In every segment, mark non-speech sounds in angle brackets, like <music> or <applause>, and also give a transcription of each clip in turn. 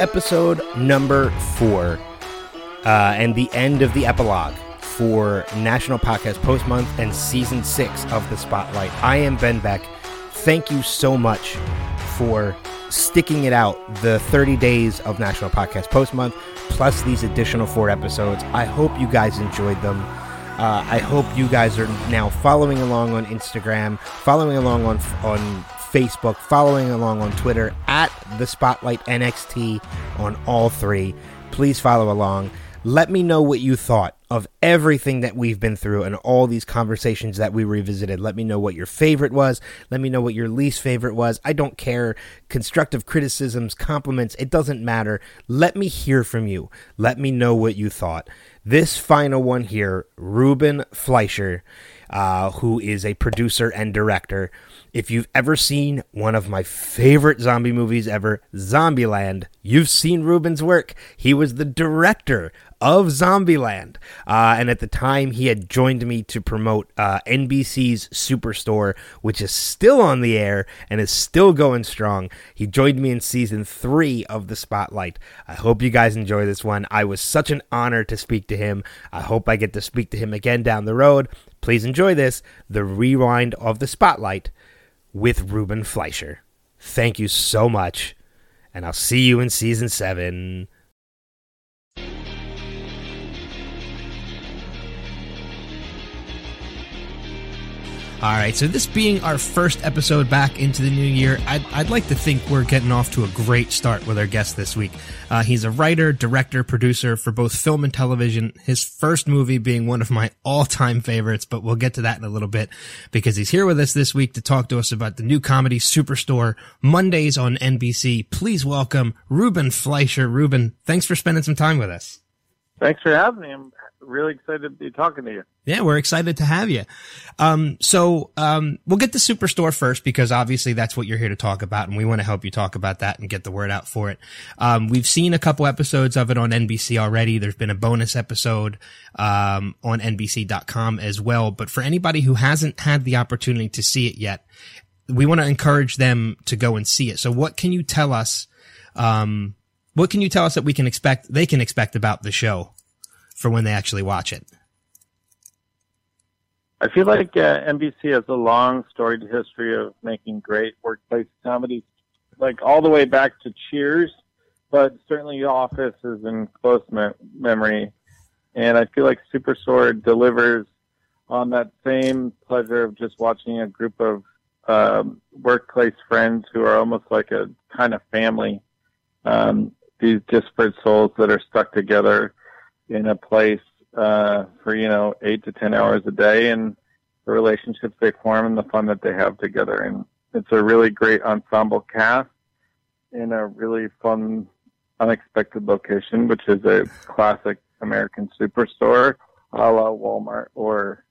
episode number four, uh, and the end of the epilogue for National Podcast Post Month and season six of the Spotlight. I am Ben Beck. Thank you so much for sticking it out the 30 days of National Podcast Post Month, plus these additional four episodes. I hope you guys enjoyed them. Uh, I hope you guys are now following along on Instagram, following along on on Facebook, following along on Twitter at the Spotlight NXT on all three. Please follow along. Let me know what you thought of everything that we've been through and all these conversations that we revisited. Let me know what your favorite was. Let me know what your least favorite was. I don't care. Constructive criticisms, compliments, it doesn't matter. Let me hear from you. Let me know what you thought. This final one here, Ruben Fleischer, uh, who is a producer and director. If you've ever seen one of my favorite zombie movies ever, Zombieland, you've seen Ruben's work. He was the director of Zombieland. Uh, and at the time, he had joined me to promote uh, NBC's Superstore, which is still on the air and is still going strong. He joined me in season three of The Spotlight. I hope you guys enjoy this one. I was such an honor to speak to him. I hope I get to speak to him again down the road. Please enjoy this the rewind of The Spotlight with Ruben Fleischer. Thank you so much, and I'll see you in season seven. All right, so this being our first episode back into the new year, I'd, I'd like to think we're getting off to a great start with our guest this week. Uh, he's a writer, director, producer for both film and television. His first movie being one of my all-time favorites, but we'll get to that in a little bit because he's here with us this week to talk to us about the new comedy Superstore Mondays on NBC. Please welcome Ruben Fleischer. Ruben, thanks for spending some time with us. Thanks for having me. I'm really excited to be talking to you. Yeah, we're excited to have you. Um, so um, we'll get to Superstore first because obviously that's what you're here to talk about, and we want to help you talk about that and get the word out for it. Um, we've seen a couple episodes of it on NBC already. There's been a bonus episode um, on NBC.com as well. But for anybody who hasn't had the opportunity to see it yet, we want to encourage them to go and see it. So what can you tell us? Um, what can you tell us that we can expect? They can expect about the show for when they actually watch it. I feel like uh, NBC has a long storied history of making great workplace comedies, like all the way back to Cheers, but certainly Office is in close me- memory. And I feel like Superstore delivers on that same pleasure of just watching a group of um, workplace friends who are almost like a kind of family. Um, these disparate souls that are stuck together in a place uh, for you know eight to ten hours a day, and the relationships they form and the fun that they have together. And it's a really great ensemble cast in a really fun, unexpected location, which is a classic American superstore, a la Walmart or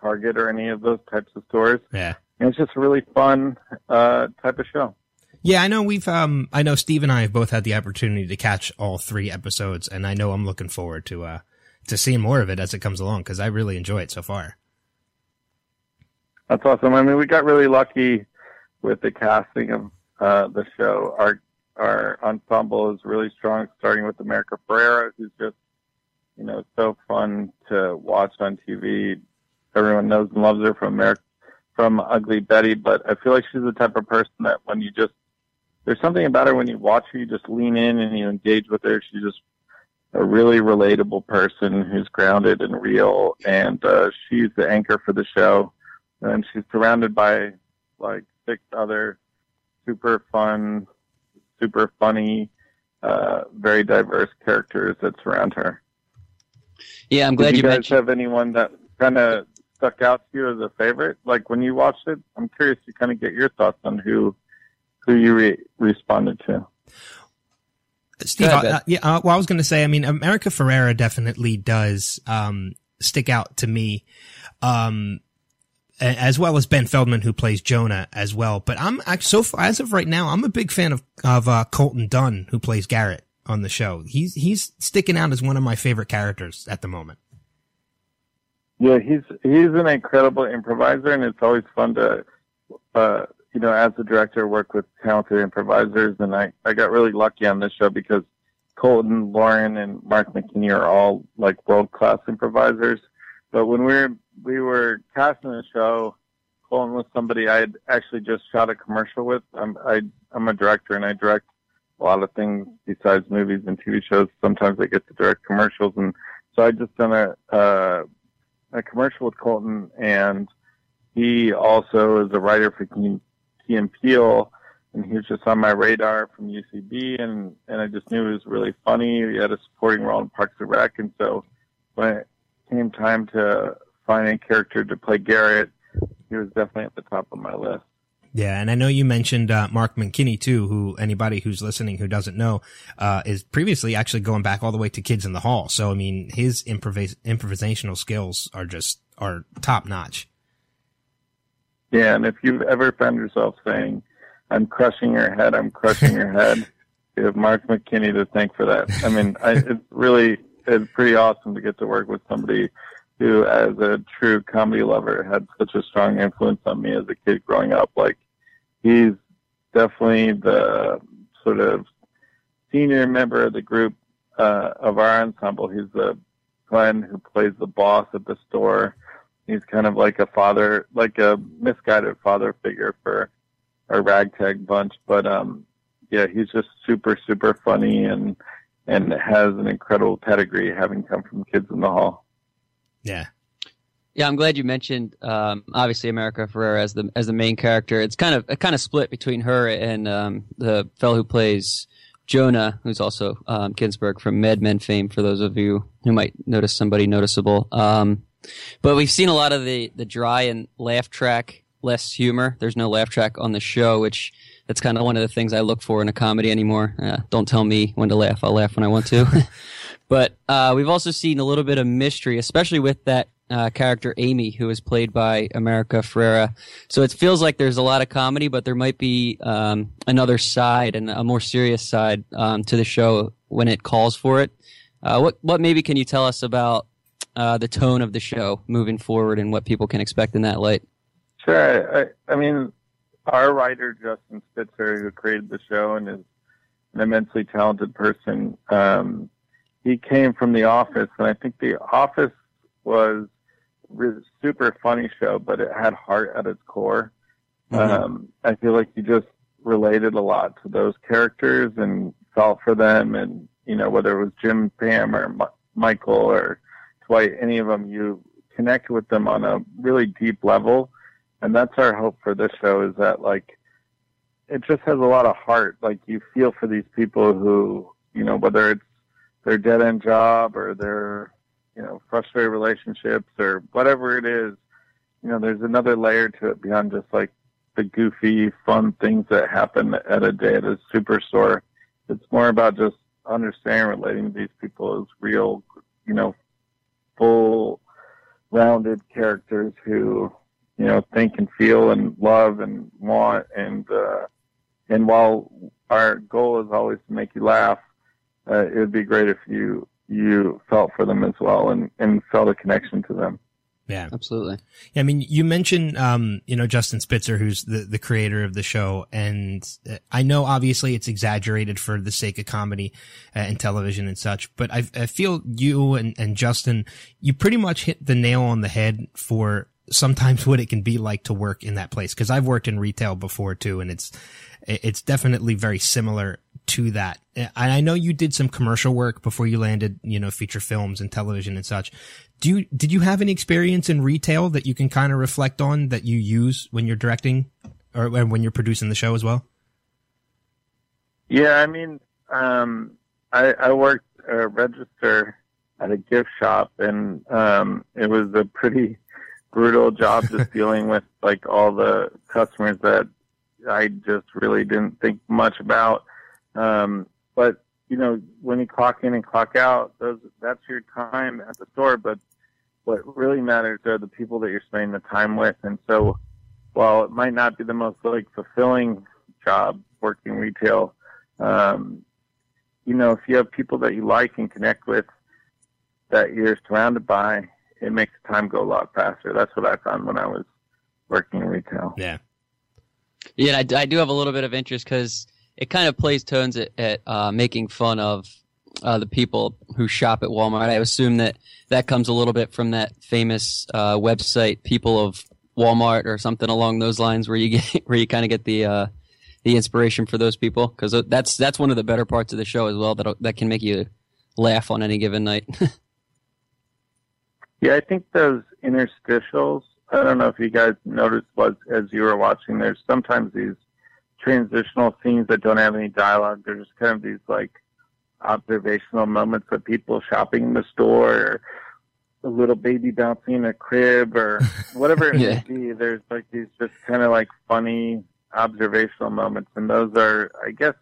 Target or any of those types of stores. Yeah. And it's just a really fun uh, type of show. Yeah, I know we've um I know Steve and I have both had the opportunity to catch all three episodes and I know I'm looking forward to uh to seeing more of it as it comes along cuz I really enjoy it so far. That's awesome. I mean, we got really lucky with the casting of uh the show. Our our ensemble is really strong starting with America Ferrera who's just you know so fun to watch on TV. Everyone knows and loves her from America from Ugly Betty, but I feel like she's the type of person that when you just there's something about her when you watch her, you just lean in and you engage with her. She's just a really relatable person who's grounded and real, and uh, she's the anchor for the show. And she's surrounded by like six other super fun, super funny, uh, very diverse characters that surround her. Yeah, I'm glad Did you, you guys mentioned. have anyone that kind of stuck out to you as a favorite? Like when you watched it, I'm curious to kind of get your thoughts on who who you re- responded to. Steve, uh, yeah, uh, well I was going to say I mean America Ferrera definitely does um stick out to me. Um as well as Ben Feldman, who plays Jonah as well. But I'm so far, as of right now, I'm a big fan of of uh, Colton Dunn, who plays Garrett on the show. He's he's sticking out as one of my favorite characters at the moment. Yeah, he's he's an incredible improviser, and it's always fun to uh, you know, as a director, work with talented improvisers, and I, I got really lucky on this show because Colton, Lauren, and Mark McKinney are all like world class improvisers. But when we were we were casting the show, Colton was somebody I had actually just shot a commercial with. I'm I, I'm a director and I direct a lot of things besides movies and TV shows. Sometimes I get to direct commercials, and so I just done a uh, a commercial with Colton, and he also is a writer for and Peele, and he was just on my radar from UCB, and and I just knew he was really funny. He had a supporting role in Parks and Rec, and so when it came time to find a character to play Garrett, he was definitely at the top of my list. Yeah, and I know you mentioned uh, Mark McKinney too, who anybody who's listening who doesn't know uh, is previously actually going back all the way to Kids in the Hall. So I mean, his improvis- improvisational skills are just are top notch. Yeah, and if you've ever found yourself saying, "I'm crushing your head, I'm crushing your head," <laughs> you have Mark McKinney to thank for that. I mean, I, it's really it's pretty awesome to get to work with somebody who, as a true comedy lover, had such a strong influence on me as a kid growing up. Like, he's definitely the sort of senior member of the group uh, of our ensemble. He's the Glenn who plays the boss at the store. He's kind of like a father, like a misguided father figure for our ragtag bunch. But um, yeah, he's just super, super funny and and has an incredible pedigree, having come from Kids in the Hall. Yeah. Yeah, I'm glad you mentioned um, obviously America Ferrera as the as the main character. It's kind of a kind of split between her and um, the fellow who plays Jonah, who's also um, Ginsberg from Mad Men fame. For those of you who might notice somebody noticeable, um, but we've seen a lot of the the dry and laugh track, less humor. There's no laugh track on the show, which that's kind of one of the things I look for in a comedy anymore. Uh, don't tell me when to laugh. I'll laugh when I want to. <laughs> But uh, we've also seen a little bit of mystery, especially with that uh, character Amy, who is played by America Ferrera. So it feels like there's a lot of comedy, but there might be um, another side and a more serious side um, to the show when it calls for it. Uh, what what maybe can you tell us about uh, the tone of the show moving forward and what people can expect in that light? Sure. I, I mean, our writer Justin Spitzer, who created the show and is an immensely talented person. Um, he came from The Office, and I think The Office was a super funny show, but it had heart at its core. Mm-hmm. Um, I feel like you just related a lot to those characters and felt for them, and you know whether it was Jim, Pam, or M- Michael or Dwight, any of them, you connect with them on a really deep level, and that's our hope for this show is that like it just has a lot of heart. Like you feel for these people who, you know, whether it's their dead end job or their you know frustrated relationships or whatever it is you know there's another layer to it beyond just like the goofy fun things that happen at a day at a superstore it's more about just understanding relating to these people as real you know full rounded characters who you know think and feel and love and want and uh and while our goal is always to make you laugh uh, it would be great if you you felt for them as well and and felt a connection to them. Yeah, absolutely. Yeah, I mean, you mentioned, um, you know, Justin Spitzer, who's the, the creator of the show. And uh, I know obviously it's exaggerated for the sake of comedy uh, and television and such, but I, I feel you and, and Justin, you pretty much hit the nail on the head for sometimes <laughs> what it can be like to work in that place. Cause I've worked in retail before too. And it's, it's definitely very similar to that. And I know you did some commercial work before you landed, you know, feature films and television and such. Do you, did you have any experience in retail that you can kind of reflect on that you use when you're directing or when you're producing the show as well? Yeah, I mean, um, I, I worked a register at a gift shop and, um, it was a pretty brutal job just <laughs> dealing with like all the customers that I just really didn't think much about. Um, but you know, when you clock in and clock out, those that's your time at the store. But what really matters are the people that you're spending the time with. And so, while it might not be the most like fulfilling job working retail, um, you know, if you have people that you like and connect with, that you're surrounded by, it makes the time go a lot faster. That's what I found when I was working in retail. Yeah. Yeah, I, I do have a little bit of interest because it kind of plays tones at, at uh, making fun of uh, the people who shop at Walmart. I assume that that comes a little bit from that famous uh, website, People of Walmart, or something along those lines, where you get <laughs> where you kind of get the uh, the inspiration for those people because that's that's one of the better parts of the show as well that that can make you laugh on any given night. <laughs> yeah, I think those interstitials. I don't know if you guys noticed was as you were watching. There's sometimes these transitional scenes that don't have any dialogue. They're just kind of these like observational moments of people shopping in the store or a little baby bouncing in a crib or <laughs> whatever it yeah. may be. There's like these just kind of like funny observational moments, and those are, I guess,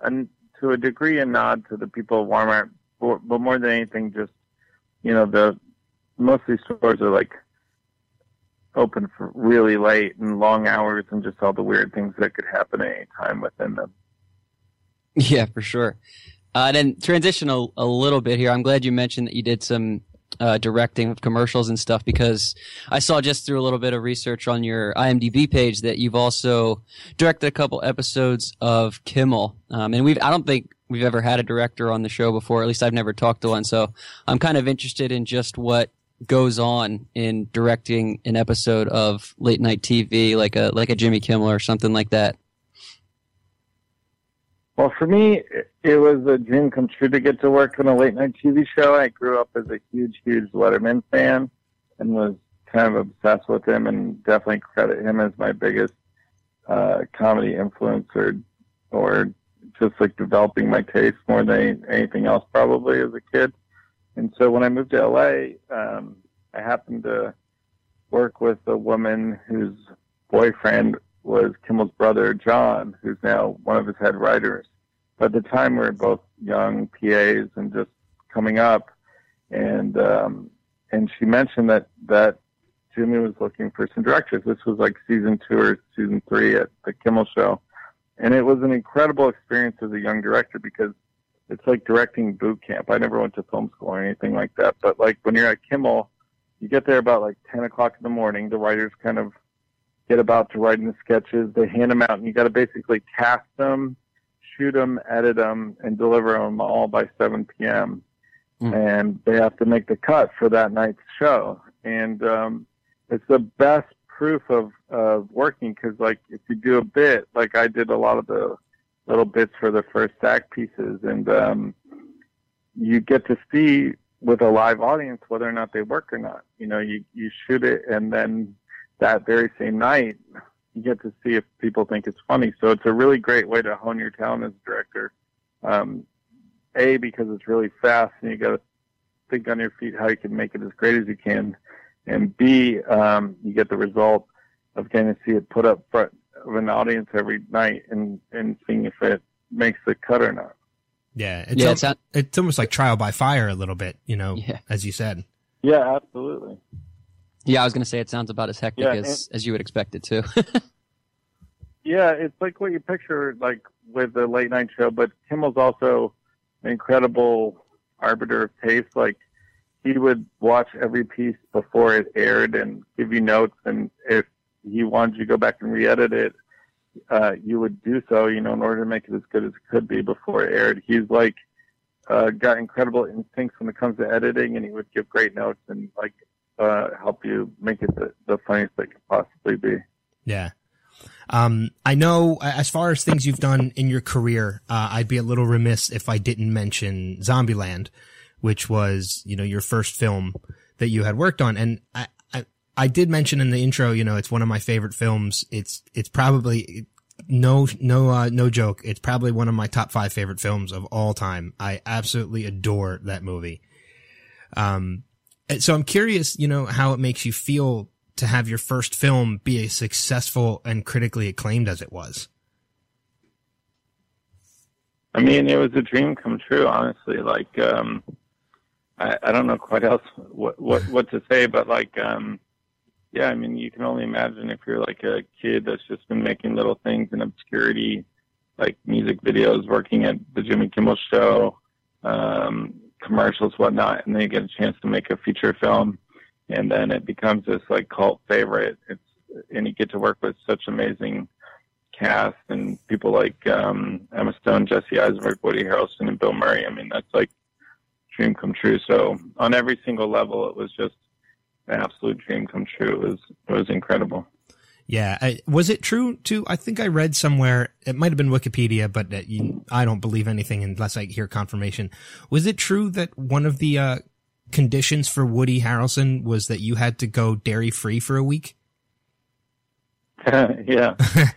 and to a degree, a nod to the people of Walmart, but more than anything, just you know, the most of these stores are like open for really late and long hours, and just all the weird things that could happen at any time within them. Yeah, for sure. Uh, then transition a, a little bit here. I'm glad you mentioned that you did some uh, directing of commercials and stuff because I saw just through a little bit of research on your IMDb page that you've also directed a couple episodes of Kimmel. Um, and we've, I don't think we've ever had a director on the show before. At least I've never talked to one. So I'm kind of interested in just what goes on in directing an episode of late night TV, like a, like a Jimmy Kimmel or something like that. Well, for me, it was a dream come true to get to work on a late night TV show. I grew up as a huge, huge Letterman fan and was kind of obsessed with him and definitely credit him as my biggest uh, comedy influencer or just like developing my taste more than anything else probably as a kid. And so when I moved to LA, um, I happened to work with a woman whose boyfriend was Kimmel's brother, John, who's now one of his head writers. But at the time, we were both young PAs and just coming up, and um, and she mentioned that that Jimmy was looking for some directors. This was like season two or season three at the Kimmel Show, and it was an incredible experience as a young director because it's like directing boot camp. I never went to film school or anything like that, but like when you're at Kimmel, you get there about like ten o'clock in the morning. The writers kind of get about to writing the sketches. They hand them out, and you got to basically cast them, shoot them, edit them, and deliver them all by 7 p.m. Mm. And they have to make the cut for that night's show. And um, it's the best proof of of working because, like, if you do a bit, like I did a lot of the little bits for the first act pieces, and um, you get to see with a live audience whether or not they work or not. You know, you you shoot it, and then that very same night, you get to see if people think it's funny. So it's a really great way to hone your talent as a director. Um, a because it's really fast and you got to think on your feet how you can make it as great as you can, and B um, you get the result of getting to see it put up front of an audience every night and and seeing if it makes the cut or not. Yeah, it's, yeah, al- it's almost like trial by fire a little bit, you know, yeah. as you said. Yeah, absolutely. Yeah, I was going to say it sounds about as hectic yeah, as, as you would expect it to. <laughs> yeah, it's like what you picture like with the late night show, but Kimmel's also an incredible arbiter of taste. Like he would watch every piece before it aired and give you notes, and if he wanted you to go back and re-edit it, uh, you would do so. You know, in order to make it as good as it could be before it aired. He's like uh, got incredible instincts when it comes to editing, and he would give great notes and like uh, help you make it the, the funniest it could possibly be. Yeah. Um, I know as far as things you've done in your career, uh, I'd be a little remiss if I didn't mention Zombieland, which was, you know, your first film that you had worked on. And I, I, I did mention in the intro, you know, it's one of my favorite films. It's, it's probably no, no, uh, no joke. It's probably one of my top five favorite films of all time. I absolutely adore that movie. Um, so I'm curious, you know, how it makes you feel to have your first film be as successful and critically acclaimed as it was. I mean, it was a dream come true, honestly. Like, um, I, I don't know quite else what, what, what to say, but like, um, yeah, I mean, you can only imagine if you're like a kid that's just been making little things in obscurity, like music videos, working at the Jimmy Kimmel show, um, commercials, whatnot, and then you get a chance to make a feature film, and then it becomes this like cult favorite. It's and you get to work with such amazing cast and people like um, Emma Stone, Jesse Eisenberg, Woody Harrelson, and Bill Murray. I mean, that's like dream come true. So on every single level, it was just an absolute dream come true. It was it was incredible. Yeah, I, was it true too? I think I read somewhere. It might have been Wikipedia, but you, I don't believe anything unless I hear confirmation. Was it true that one of the uh, conditions for Woody Harrelson was that you had to go dairy free for a week? <laughs> yeah,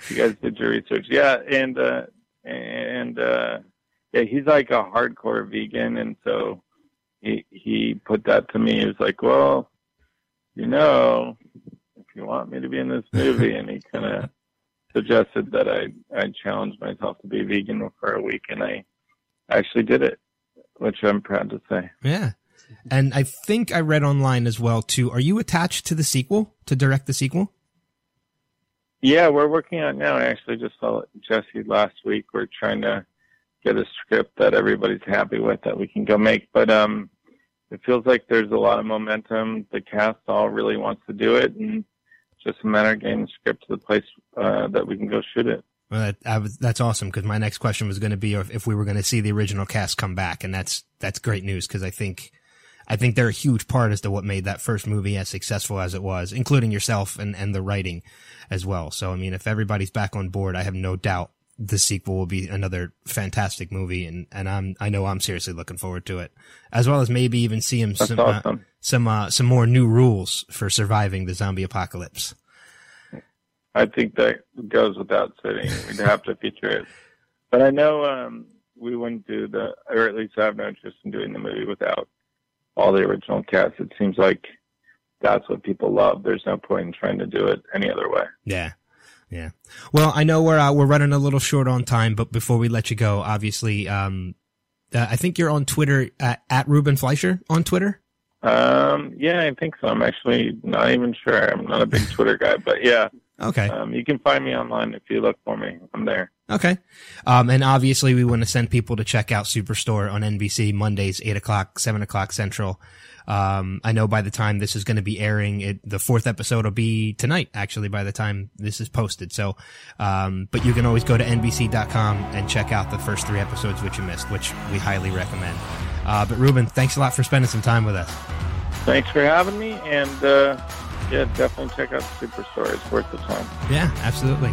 you guys did your research. Yeah, and uh, and uh, yeah, he's like a hardcore vegan, and so he he put that to me. He was like, "Well, you know, you want me to be in this movie," and he kind of <laughs> suggested that I I challenge myself to be vegan for a week, and I actually did it, which I'm proud to say. Yeah. And I think I read online as well too. Are you attached to the sequel to direct the sequel? Yeah, we're working on it now. I actually just saw Jesse last week. We're trying to get a script that everybody's happy with that we can go make. But um, it feels like there's a lot of momentum. The cast all really wants to do it, and just a matter of getting the script to the place uh, that we can go shoot it. Well, that, was, that's awesome because my next question was going to be if, if we were going to see the original cast come back, and that's that's great news because I think I think they're a huge part as to what made that first movie as successful as it was, including yourself and, and the writing as well. So, I mean, if everybody's back on board, I have no doubt the sequel will be another fantastic movie. And, and I'm, I know I'm seriously looking forward to it, as well as maybe even seeing That's some, uh, awesome. uh, some, uh, some more new rules for surviving the zombie apocalypse. I think that goes without saying. We'd have to feature it. But I know, um, we wouldn't do the, or at least I have no interest in doing the movie without all the original cast. It seems like that's what people love. There's no point in trying to do it any other way. Yeah. Yeah. Well, I know we're, uh, we're running a little short on time, but before we let you go, obviously, um, uh, I think you're on Twitter at, at Ruben Fleischer on Twitter. Um, yeah, I think so. I'm actually not even sure. I'm not a big Twitter guy, but yeah. <laughs> Okay. Um, you can find me online if you look for me. I'm there. Okay. Um, and obviously we want to send people to check out Superstore on NBC Mondays, eight o'clock, seven o'clock central. Um, I know by the time this is going to be airing, it, the fourth episode will be tonight, actually, by the time this is posted. So, um, but you can always go to NBC.com and check out the first three episodes which you missed, which we highly recommend. Uh, but Ruben, thanks a lot for spending some time with us. Thanks for having me. And, uh, yeah, definitely check out Superstore. It's worth the time. Yeah, absolutely.